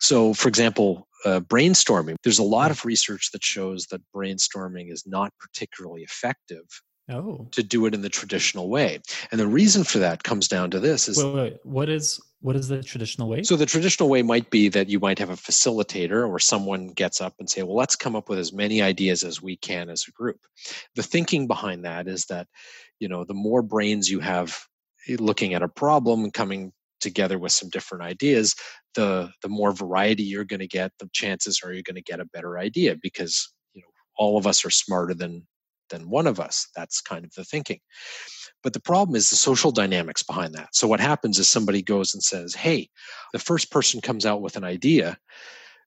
so for example uh, brainstorming there's a lot of research that shows that brainstorming is not particularly effective Oh. to do it in the traditional way and the reason for that comes down to this is Wait, wait, what is what is the traditional way? So the traditional way might be that you might have a facilitator or someone gets up and say, "Well, let's come up with as many ideas as we can as a group." The thinking behind that is that, you know, the more brains you have eh, looking at a problem and coming together with some different ideas, the the more variety you're going to get, the chances are you're going to get a better idea because, you know, all of us are smarter than than one of us. That's kind of the thinking. But the problem is the social dynamics behind that. So what happens is somebody goes and says, "Hey, the first person comes out with an idea.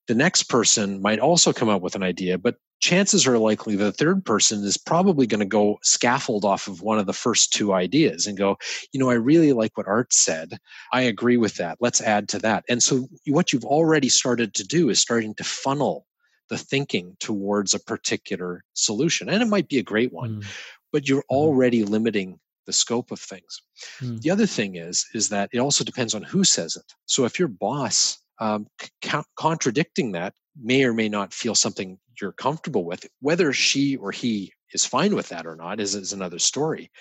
The next person might also come up with an idea, but chances are likely the third person is probably going to go scaffold off of one of the first two ideas and go, you know, I really like what Art said. I agree with that. Let's add to that. And so what you've already started to do is starting to funnel the thinking towards a particular solution. And it might be a great one, Mm. but you're already limiting the scope of things. Mm. The other thing is is that it also depends on who says it. So if your boss um, co- contradicting that may or may not feel something you're comfortable with, whether she or he is fine with that or not is, is another story.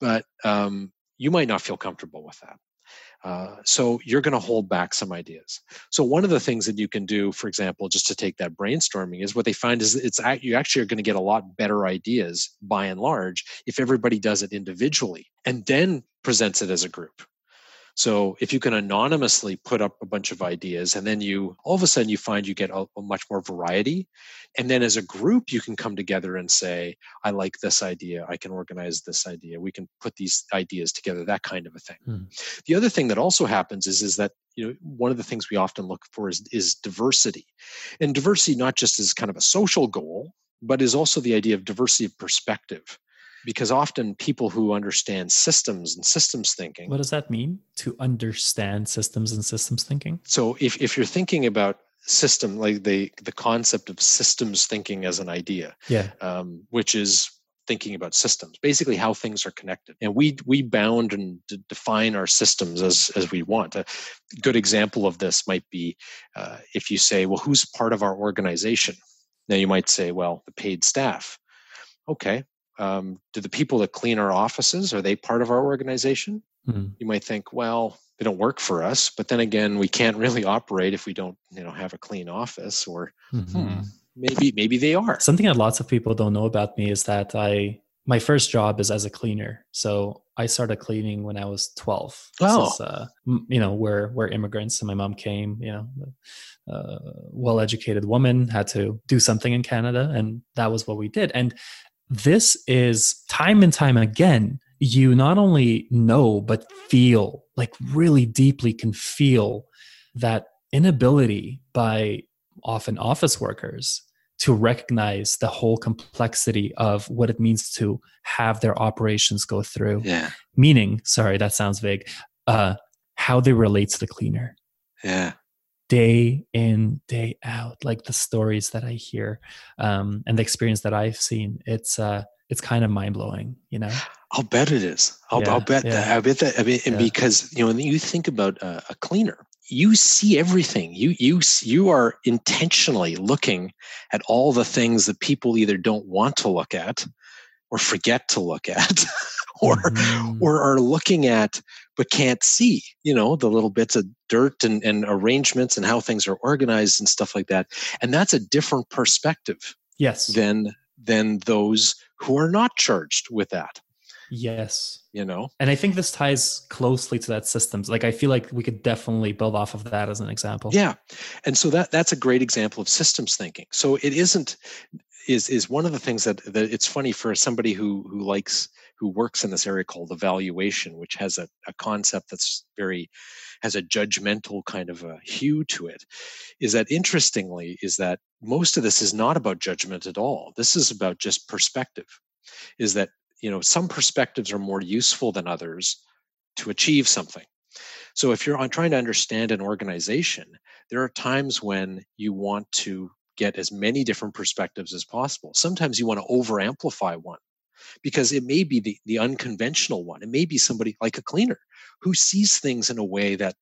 But um, you might not feel comfortable with that. Uh, so you're going to hold back some ideas. So one of the things that you can do, for example, just to take that brainstorming, is what they find is it's you actually are going to get a lot better ideas by and large if everybody does it individually and then presents it as a group. So if you can anonymously put up a bunch of ideas and then you all of a sudden you find you get a, a much more variety and then as a group you can come together and say I like this idea, I can organize this idea, we can put these ideas together, that kind of a thing. Hmm. The other thing that also happens is is that you know one of the things we often look for is is diversity. And diversity not just as kind of a social goal, but is also the idea of diversity of perspective. Because often people who understand systems and systems thinking What does that mean? To understand systems and systems thinking? so if, if you're thinking about system like the the concept of systems thinking as an idea Yeah. um, which is thinking about systems basically how things are connected. And we we bound and d- define our systems as as we want. A good example of this might be uh, if you say well who's part of our organization? Now you might say well the paid staff. Okay um, do the people that clean our offices are they part of our organization Hmm. you might think, well, they don't work for us, but then again, we can't really operate if we don't, you know, have a clean office. Or Mhm. maybe maybe they are. Something that lots of people don't know about me is that I my first job is as a cleaner. So I started cleaning when I was 12. This Oh. is, uh, m- you know, we're we're immigrants, and my mom came. You know, uh, well-educated woman had to do something in Canada, and that was what we did. And this is time and time again. You not only know but feel like really deeply can feel that inability by often office workers to recognize the whole complexity of what it means to have their operations go through. Yeah, Meaning, sorry, that sounds vague, uh, how they relate to the cleaner yeah, day in, day out, like the stories that I hear um, and the experience that I've seen. It's, uh, it's kind of mind blowing, you know? I'll bet it is. I'll, Yeah, I'll bet that. yeah. I bet that. I mean, and Yeah. because you know, when you think about uh, a cleaner, you see everything. You you you are intentionally looking at all the things that people either don't want to look at, or forget to look at, or Mhm. or are looking at but can't see you know the little bits of dirt and, and arrangements and how things are organized and stuff like that and that's a different perspective yes. than than those who are not charged with that Yes. You know? And I think this ties closely to that systems. Like I feel like we could definitely build off of that as an example. Yeah. And so that that's a great example of systems thinking. So it isn't is is one of the things that, that it's funny for somebody who who likes who works in this area called evaluation, which has a, a concept that's very has a judgmental kind of a hue to it, is that interestingly, is that most of this is not about judgment at all. This is about just perspective. Is that you know some perspectives are more useful than others to achieve something so if you're on trying to understand an organization there are times when you want to get as many different perspectives as possible sometimes you want to over amplify one because it may be the, the unconventional one it may be somebody like a cleaner who sees things in a way that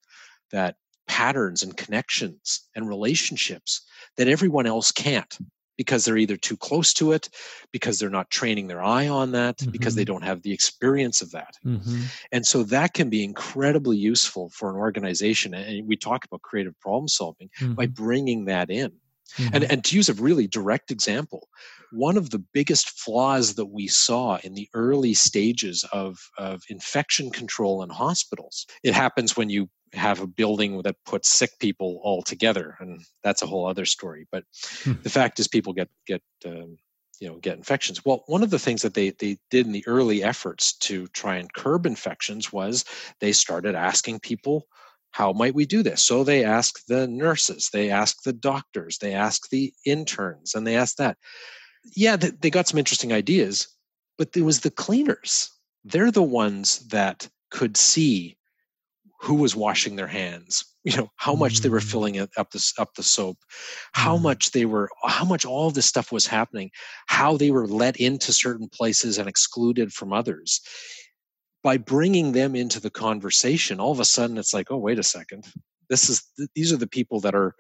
that patterns and connections and relationships that everyone else can't because they're either too close to it, because they're not training their eye on that, mm-hmm. because they mm-hmm. don't have the experience of that. Mm-hmm. And so that can be incredibly useful for an organization. And we talk about creative problem solving mm-hmm. by bringing that in. And, mm-hmm. and to use a really direct example, one of the biggest flaws that we saw in the early stages of, of infection control in hospitals, it happens when you have a building that puts sick people all together, and that's a whole other story. But hmm. the fact is, people get get um, you know get infections. Well, one of the things that they they did in the early efforts to try and curb infections was they started asking people how might we do this so they asked the nurses they asked the doctors they asked the interns and they asked that yeah they got some interesting ideas but it was the cleaners they're the ones that could see who was washing their hands you know how much they were mm. filling it up the up the soap how mm. much they were how much all this stuff was happening how they were let into certain places and excluded from others by bringing them into the conversation all of a sudden it's like oh wait a second. This is these are the people that are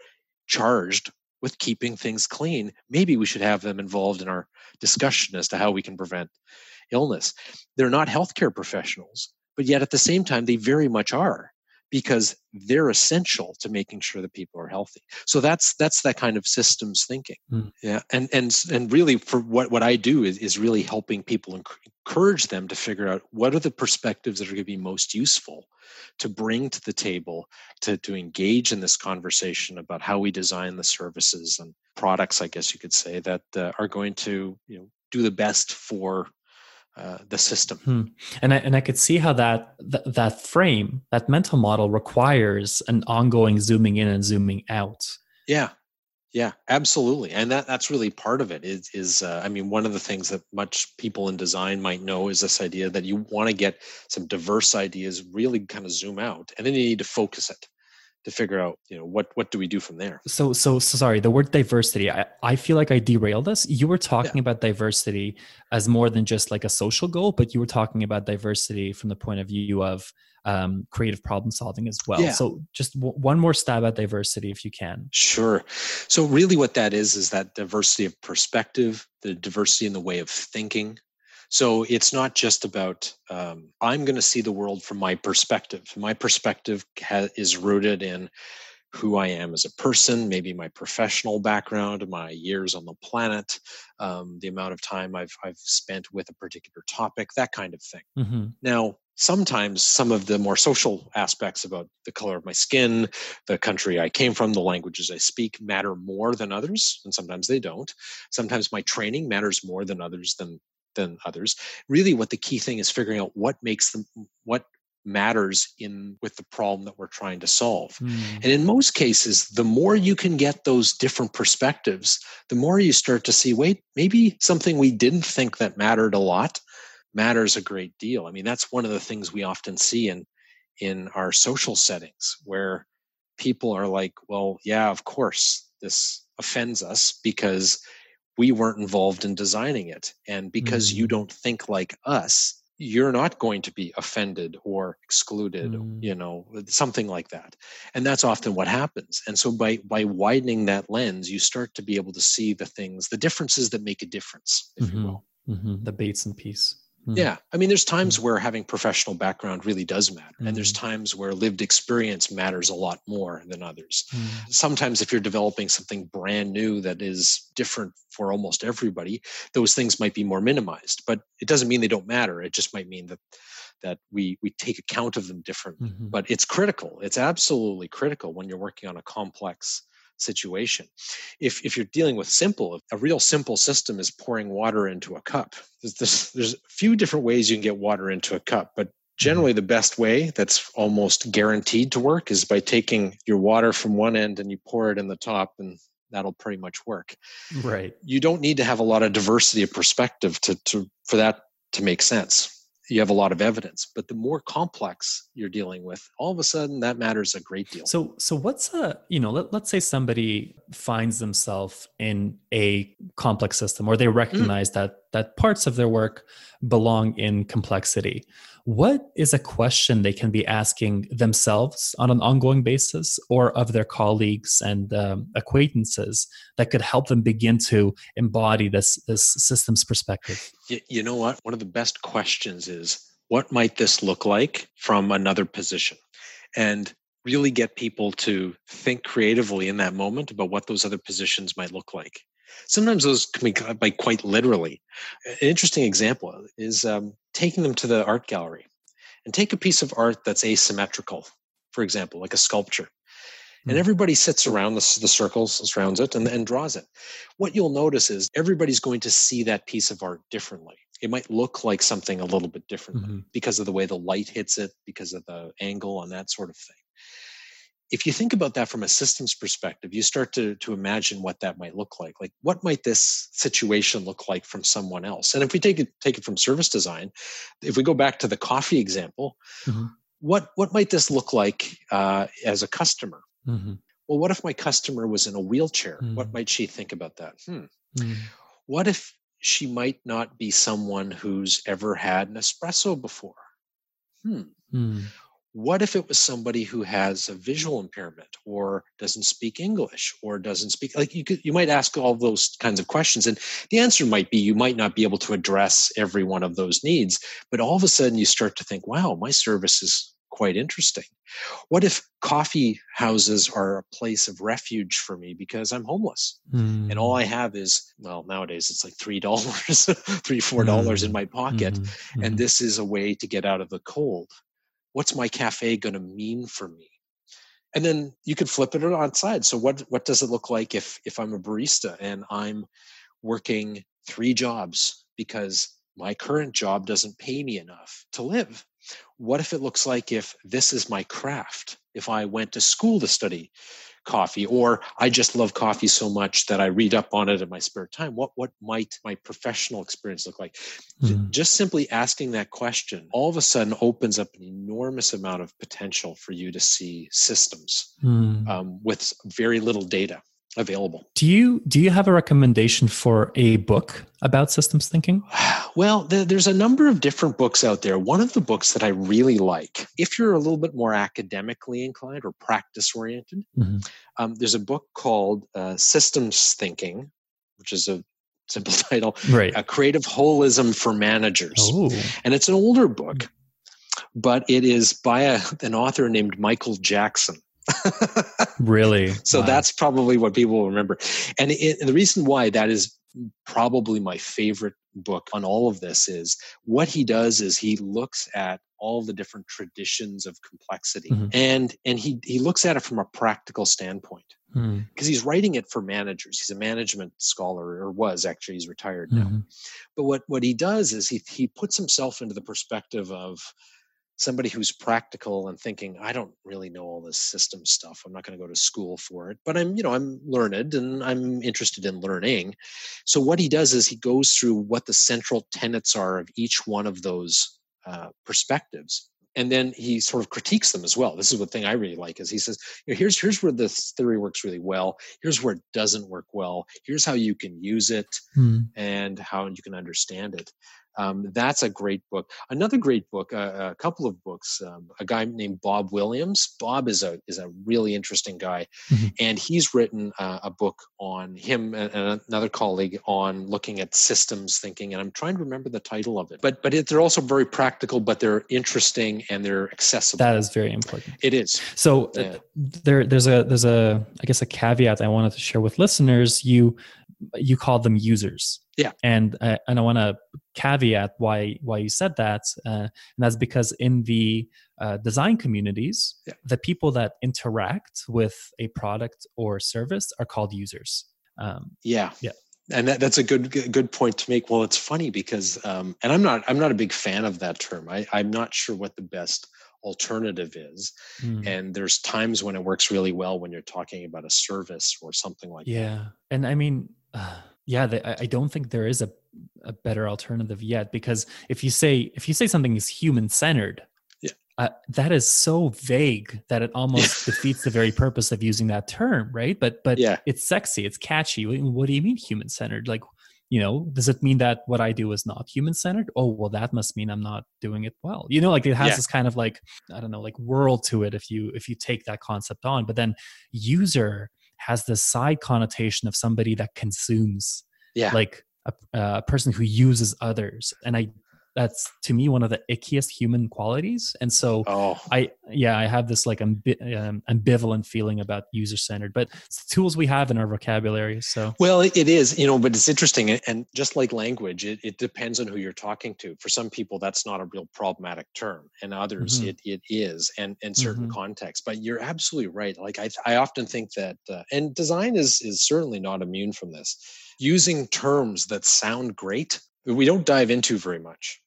charged with keeping things clean. Maybe we should have them involved in our discussion as to how we can prevent illness. They're not healthcare professionals but yet at the same time they very much are because they're essential to making sure that people are healthy so that's that's that kind of systems thinking mm. yeah and and and really for what what i do is, is really helping people encourage them to figure out what are the perspectives that are going to be most useful to bring to the table to to engage in this conversation about how we design the services and products i guess you could say that uh, are going to you know do the best for uh, the system. Hmm. And I and I could see how that th- that frame, that mental model, requires an ongoing zooming in and zooming out. Yeah, yeah, absolutely, and that that's really part of it. Is is uh, I mean, one of the things that much people in design might know is this idea that you want to get some diverse ideas, really kind of zoom out, and then you need to focus it to figure out you know what what do we do from there? So so, so sorry the word diversity I, I feel like i derailed us. You were talking yeah. about diversity as more than just like a social goal but you were talking about diversity from the point of view of um, creative problem solving as well. Yeah. so just w- one more stab at diversity if you can. Sure. So really what that is is that diversity of perspective the diversity in the way of thinking so it's not just about um, I'm going to see the world from my perspective. My perspective ha- is rooted in who I am as a person, maybe my professional background, my years on the planet, um, the amount of time I've I've spent with a particular topic, that kind of thing. Mm-hmm. Now, sometimes some of the more social aspects about the color of my skin, the country I came from, the languages I speak matter more than others, and sometimes they don't. Sometimes my training matters more than others than than others. Really, what the key thing is figuring out what makes them what matters in with the problem that we're trying to solve. Mm. And in most cases, the more you can get those different perspectives, the more you start to see, wait, maybe something we didn't think that mattered a lot matters a great deal. I mean, that's one of the things we often see in in our social settings where people are like, well, yeah, of course, this offends us because we weren't involved in designing it. And because mm. you don't think like us, you're not going to be offended or excluded mm. you know something like that and that's often what happens and so by by widening that lens you start to be able to see the things the differences that make a difference if mm-hmm. you will mm-hmm. the baits and piece Mm-hmm. Yeah. I mean, there's times mm-hmm. where having professional background really does matter. Mm-hmm. And there's mm-hmm. times where lived experience matters a lot more than others. Mm-hmm. Sometimes, if you're developing something brand new that is different for almost everybody, those things might be more minimized. But it doesn't mean they don't matter. It just might mean that that we we take account of them differently. Mm-hmm. But it's critical. It's absolutely critical when you're working on a complex situation. If, if you're dealing with simple, a real simple system is pouring water into a cup. There's, there's, there's a few different ways you can get water into a cup, but mm-hmm. generally the best way that's almost guaranteed to work is by taking your water from one end and you pour it in the top and that'll pretty much work. Right. You don't need to have a lot of diversity of perspective to, to for that to make sense you have a lot of evidence but the more complex you're dealing with all of a sudden that matters a great deal so so what's a you know let, let's say somebody finds themselves in a complex system or they mm. recognize mm. that that parts of their work belong in complexity what is a question they can be asking themselves on an ongoing basis or of their colleagues and um, acquaintances that could help them begin to embody this this systems perspective? You, you know what? One of the best questions is what might this look like from another position? And really get people to think creatively in that moment about what those other positions might look like Sometimes those can be like quite literally. An interesting example is um, taking them to the art gallery and take a piece of art that's asymmetrical, for example, like a sculpture. And hmm. everybody sits around the, the circles, surrounds it, and, and draws it. What you'll notice is everybody's going to see that piece of art differently. It might look like something a little bit different mm-hmm. because of the way the light hits it, because of the angle, and that sort of thing if you think about that from a systems perspective, you start to, to imagine what that might look like. Like, what might this situation look like from someone else? And if we take it take it from service design, if we go back to the coffee example, mm-hmm. what what might this look like uh, as a customer? Mm-hmm. Well, what if my customer was in a wheelchair? Mm-hmm. What might she think about that? Hmm. Mm-hmm. What if she might not be someone who's ever had an espresso before? Hmm. What if it was somebody who has a visual impairment or doesn't speak english or doesn't speak like you could you might ask all those kinds of questions and the answer might be you might not be able to address every one of those needs but all of a sudden you start to think wow my service is quite interesting what if coffee houses are a place of refuge for me because i'm homeless mm. and all i hmm. have is well nowadays it's like three dollars three four dollars mm. in hmm. my pocket mm. and hmm. this is a way to get out of the cold what's my cafe going to mean for me? And then you could flip it on side. So what what does it look like if if i'm a barista and i'm working three jobs because my current job doesn't pay me enough to live? What if it looks like if this is my craft? If i went to school to study coffee or i just love coffee so much that i read up on it in my spare time what what might my professional experience look like mm. just simply asking that question all of a sudden opens up an enormous amount of potential for you to see systems mm. um, with very little data available. Do you do you have a recommendation for a book about systems thinking? Well, there's a number of different books out there. One of the books that I really like, if you're a little bit more academically inclined or practice oriented, mm-hmm. um, there's a book called uh, Systems Thinking, which is a simple title, right. A Creative Holism for Managers, Ooh. and it's an older book, but it is by a, an author named Michael Jackson really? So wow. that's probably what people will remember. And, it, the reason why that is probably my favorite book on all of this is what he does is he looks at all the different traditions of complexity mm-hmm. and and he he looks at it from a practical standpoint because hmm. mm. he's writing it for managers he's a management scholar or was actually he's retired now mm-hmm. but what what he does is he he puts himself into the perspective of somebody who's practical and thinking i don't really know all this system stuff. I'm not going to go to school for it. But i'm you know i'm learned and i'm interested in learning. So what he does is he goes through what the central tenets are of each one of those uh, perspectives. And then he sort of critiques them as well. This is the thing i really like is he says you know, here's here's where this theory works really well. Here's where it doesn't work well. Here's how you can use it mm. and how you can understand it um, that's a great book. Another great book, uh, a couple of books. Um, a guy named Bob Williams. Bob is a is a really interesting guy, mm-hmm. and he's written uh, a book on him and, another colleague on looking at systems thinking. And I'm trying to remember the title of it. But but it, they're also very practical, but they're interesting and they're accessible. That is very important. It is. So uh, yeah. there there's a there's a I guess a caveat I wanted to share with listeners. You you call them users yeah. And uh, and i want to caveat why why you said that uh, and that's because in the uh, design communities yeah. the people that interact with a product or service are called users. Um, yeah. yeah. And that, that's a good good point to make. Well it's funny because um, and i'm not i'm not a big fan of that term. I, i'm not sure what the best alternative is. Mm. and there's times when it works really well when you're talking about a service or something like yeah that. Yeah, and i mean uh, yeah the, i don't think there is a, a better alternative yet because if you say if you say something is human centered yeah. Uh, that is so vague that it almost defeats the very purpose of using that term right but but yeah. it's sexy it's catchy what do you mean human centered like you know does it mean that what i do is not human centered oh well that must mean i'm not doing it well you know like it has yeah. this kind of like i don't know like world to it if you if you take that concept on but then user has this side connotation of somebody that consumes yeah. like a, a person who uses others. And i that's to me one of the ickiest human qualities and so oh. i yeah i have this like ambi- um, ambivalent feeling about user centered but it's the tools we have in our vocabulary so well it is you know but it's interesting and just like language it, it depends on who you're talking to for some people that's not a real problematic term and others mm-hmm. it, it is and in certain mm-hmm. contexts but you're absolutely right like i, I often think that uh, and design is is certainly not immune from this using terms that sound great we don't dive into very much.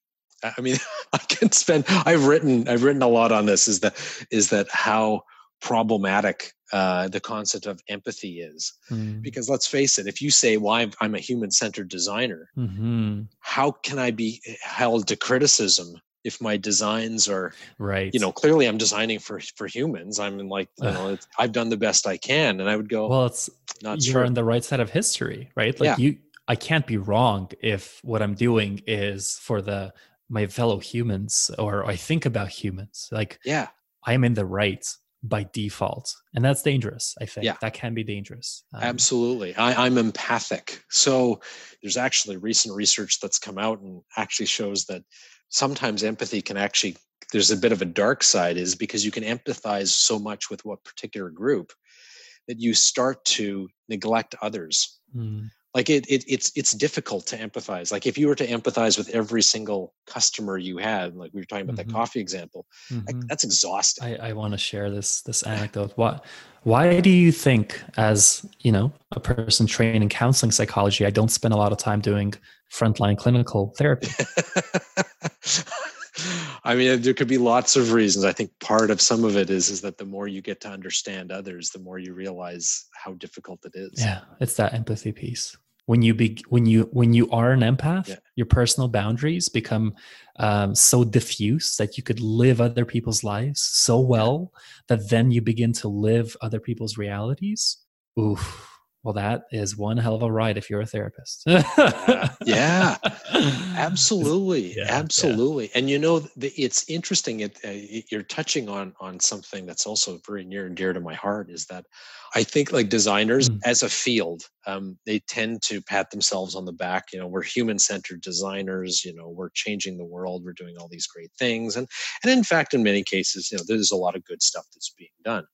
I mean, I can spend. I've written. I've written a lot on this. Is that is that how problematic uh, the concept of empathy is? Mm. Because let's face it, if you say, "Well, I'm, I'm a human-centered designer," mm-hmm. how can I be held to criticism if my designs are right you know clearly i'm designing for for humans i'm in like you know i've done the best i can and i would go well it's not you're sure. on the right side of history right like yeah. you I can't be wrong if what I'm doing is for the my fellow humans or I think about humans. Like yeah, I am in the right by default, and that's dangerous. I think yeah. that can be dangerous. Um, Absolutely, I, I'm empathic. So there's actually recent research that's come out and actually shows that sometimes empathy can actually there's a bit of a dark side is because you can empathize so much with what particular group that you start to neglect others. Mm like it, it it's it's difficult to empathize like if you were to empathize with every single customer you had like we were talking about mm-hmm. that coffee example mm-hmm. like, that's exhausting i, I want to share this this anecdote what why do you think as you know a person trained in counseling psychology i don't spend a lot of time doing frontline clinical therapy I mean, there could be lots of reasons. I think part of some of it is is that the more you get to understand others, the more you realize how difficult it is. Yeah, it's that empathy piece when you be when you when you are an empath yeah. your personal boundaries become um, so diffuse that you could live other people's lives so well that then you begin to live other people's realities. Oof well that is one hell of a ride if you're a therapist. Yeah. Absolutely. Yeah, absolutely. Yeah. and you know it's interesting it, uh, you're touching on on something that's also very near and dear to my heart is that i think like designers mm. as a field um, they tend to pat themselves on the back you know we're human centered designers you know we're changing the world we're doing all these great things. And and in fact in many cases you know there's a lot of good stuff that's being done.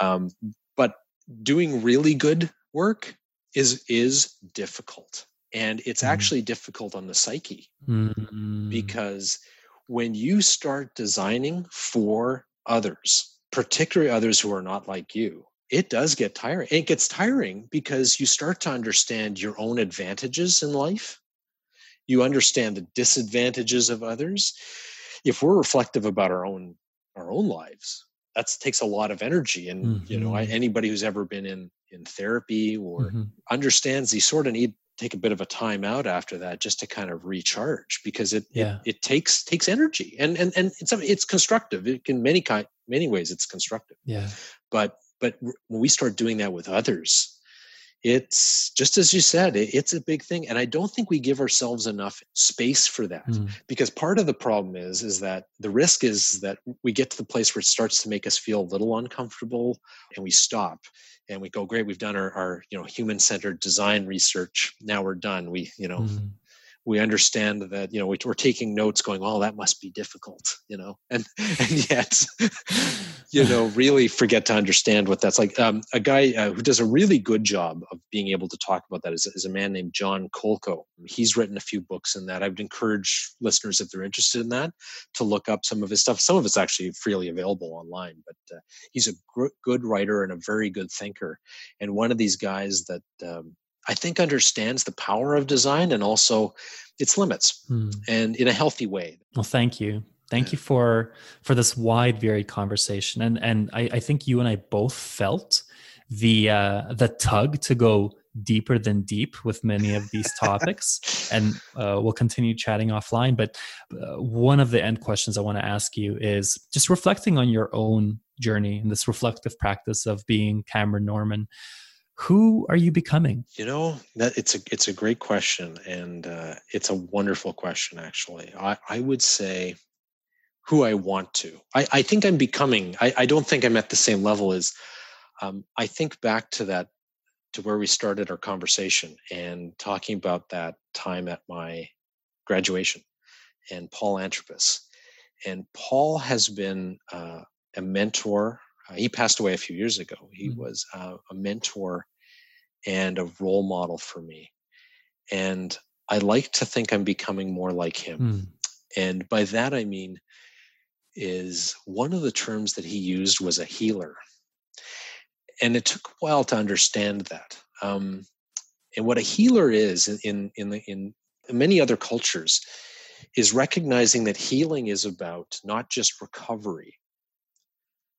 Um, but doing really good work is is difficult and it's mm. actually difficult on the psyche mm. because when you start designing for others particularly others who are not like you it does get tiring it gets tiring because you start to understand your own advantages in life you understand the disadvantages of others if we're reflective about our own our own lives that takes a lot of energy and mm-hmm. you know I, mm-hmm. anybody who's ever been in in therapy or mm-hmm. understands you sort of need take a bit of a time out after that just to kind of recharge because it yeah. it, it, takes takes energy and and and it's it's constructive it can many kind many ways it's constructive yeah but but when we start doing that with others it's just as you said it's a big thing and i don't think we give ourselves enough space for that mm. because part of the problem is is that the risk is that we get to the place where it starts to make us feel a little uncomfortable and we stop and we go great we've done our, our you know human centered design research. Now we're done. We you know mm we understand that you know we're taking notes going oh that must be difficult you know? And and yet you know really forget to understand what that's like. Um, a guy uh, who does a really good job of being able to talk about that is, is a man named jon kolko. He's written a few books in that. I would encourage listeners if they're interested in that to look up some of his stuff. Some of it's actually freely available online but uh, he's a gr- good writer and a very good thinker. And one of these guys that um, I think understands the power of design and also its limits hmm. and in a healthy way. Well, thank you. Thank yeah. you for for this wide varied conversation. And and I, I think you and I both felt the uh the tug to go deeper than deep with many of these topics and uh, we'll continue chatting offline but uh, one of the end questions i want to ask you is just reflecting on your own journey and this reflective practice of being cameron norman who are you becoming? You know that it's a it's a great question and uh, it's a wonderful question actually. I, I would say who i want to. I, I think i'm becoming I, I don't think i'm at the same level as um, i think back to that to where we started our conversation and talking about that time at my graduation and paul antropos and paul has been uh, a mentor uh, he passed away a few years ago. He mm-hmm. was uh, a mentor and a role model for me. And I like to think I'm becoming more like him. Mm. And by that I mean, is one of the terms that he used was a healer. And it took a while to understand that. Um, and what a healer is in, in, the, in many other cultures is recognizing that healing is about not just recovery,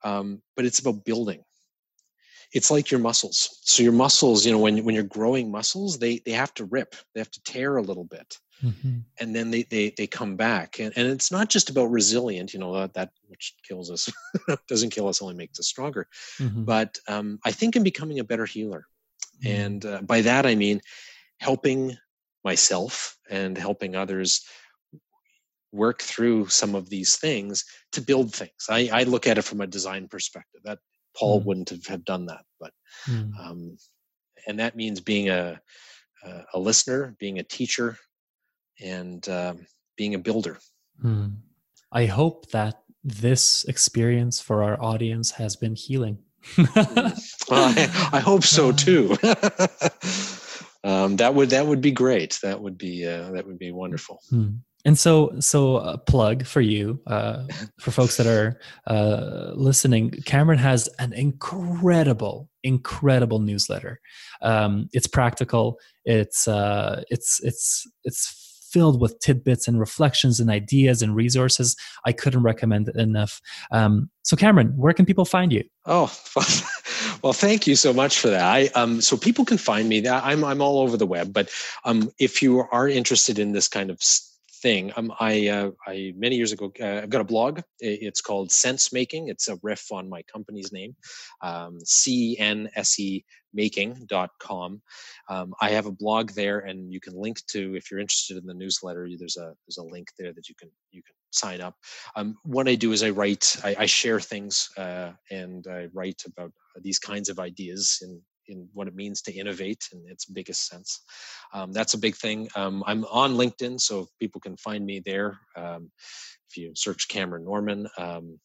um, but it's about building it's like your muscles so your muscles you know when, when you're growing muscles they they have to rip they have to tear a little bit mm-hmm. and then they, they they come back and, and it's not just about resilient you know that, that which kills us doesn't kill us only makes us stronger mm-hmm. but um, i think i'm becoming a better healer mm-hmm. and uh, by that i mean helping myself and helping others work through some of these things to build things. I, I look at it from a design perspective. That Paul mm. wouldn't have, have done that, but mm. um, and that means being a a listener, being a teacher, and um, being a builder. Mm. I hope that this experience for our audience has been healing. Well, I, I, hope so too. um, that would that would be great. That would be uh, that would be wonderful. And so, so a plug for you, uh, for folks that are uh, listening. Cameron has an incredible, incredible newsletter. Um, it's practical. It's uh, it's it's it's filled with tidbits and reflections and ideas and resources. I couldn't recommend it enough. Um, so, Cameron, where can people find you? Oh, well, thank you so much for that. I, um, so people can find me. I'm I'm all over the web, but um, if you are interested in this kind of thing. Um, I, uh, I many years ago, uh, I've got a blog. It's called Censemaking. It's a riff on my company's name, um, Cense Um, I have a blog there, and you can link to if you're interested in the newsletter. There's a there's a link there that you can you can sign up. Um, what I do is I write, I, I share things, uh, and I write about these kinds of ideas in in what it means to innovate in its biggest Cense. Um, that's a big thing. Um, I'm on LinkedIn, so people can find me there. Um, if you search Cameron Norman, um,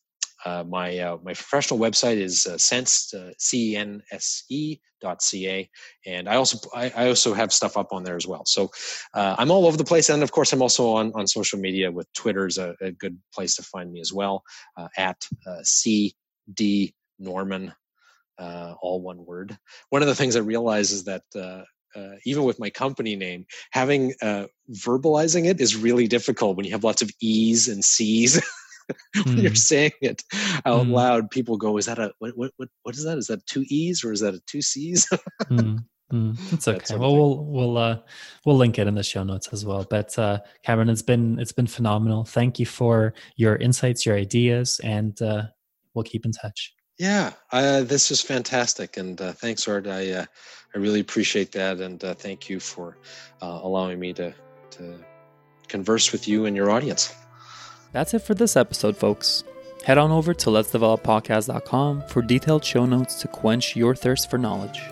uh, my uh, my professional website is uh, sense uh, c e n s e dot ca, and I also I, I, also have stuff up on there as well. So uh, I'm all over the place, and of course I'm also on on social media with Twitter is a, a good place to find me as well uh, at uh, c d Norman uh, all one word. One of the things I realize is that uh, uh, even with my company name, having uh, verbalizing it is really difficult when you have lots of E's and C's. when mm. you're saying it out mm. loud, people go, "Is that a what? What? What? What is that? Is that two E's or is that a two C's?" mm. Mm, it's okay. Well, we'll we'll uh, we'll link it in the show notes as well. But uh, Cameron, it's been it's been phenomenal. Thank you for your insights, your ideas, and uh, we'll keep in touch. Yeah, uh, this is fantastic, and uh, thanks, Art. I uh, I really appreciate that, and uh, thank you for uh, allowing me to to converse with you and your audience. That's it for this episode, folks. Head on over to letsdeveloppodcast.com for detailed show notes to quench your thirst for knowledge.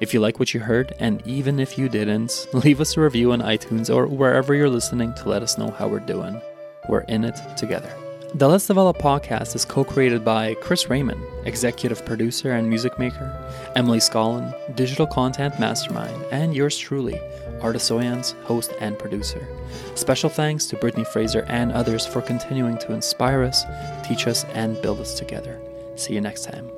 If you like what you heard, and even if you didn't, leave us a review on iTunes or wherever you're listening to let us know how we're doing. We're in it together. The Let's Develop podcast is co created by Chris Raymond, executive producer and music maker, Emily Scollin, digital content mastermind, and yours truly, Artis Soyans, host and producer. Special thanks to Brittany Fraser and others for continuing to inspire us, teach us, and build us together. See you next time.